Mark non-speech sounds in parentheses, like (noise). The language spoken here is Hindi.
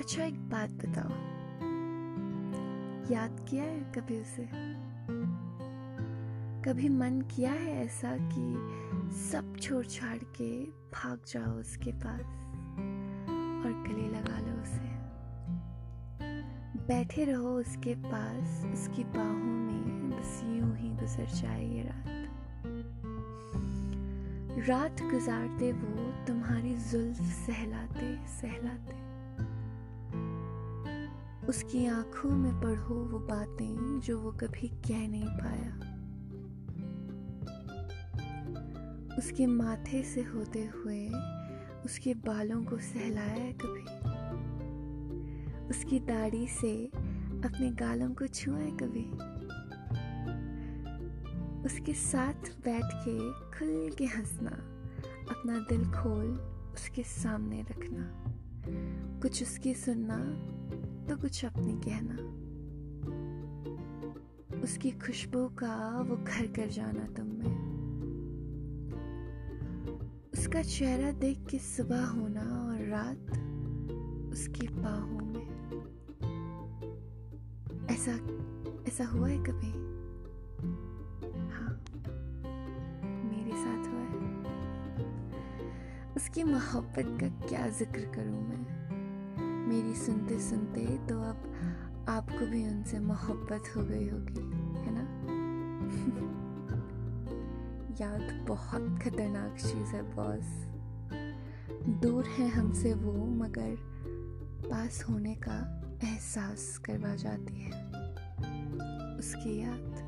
अच्छा एक बात बताओ। याद किया है कभी उसे? कभी मन किया है ऐसा कि सब छोड़ छाड़ के भाग जाओ उसके पास और गले लगा लो उसे? बैठे रहो उसके पास, उसकी बाहों में बस यूँ ही गुजर जाए ये रात। रात गुजारते वो तुम्हारी जुल्फ सहलाते सहलाते। उसकी आँखों में पढ़ो वो बातें जो वो कभी कह नहीं पाया। उसके माथे से होते हुए, उसके बालों को सहलाया कभी। उसकी दाढ़ी से अपने गालों को छुआ कभी। उसके साथ बैठ के खुल के हंसना, अपना दिल खोल उसके सामने रखना। कुछ उसकी सुनना तो कुछ अपने कहना। उसकी खुशबू का वो घर कर जाना तुम में। उसका चेहरा देख के सुबह होना और रात उसकी बाहों में। ऐसा ऐसा हुआ है कभी? हाँ मेरे साथ हुआ है। उसकी मोहब्बत का क्या ज़िक्र करूँ मैं? मेरी सुनते सुनते तो अब आपको भी उनसे मोहब्बत हो गई होगी, है ना? (laughs) याद बहुत खतरनाक चीज़ है बॉस दूर है हमसे वो, मगर पास होने का एहसास करवा जाती है। उसकी याद?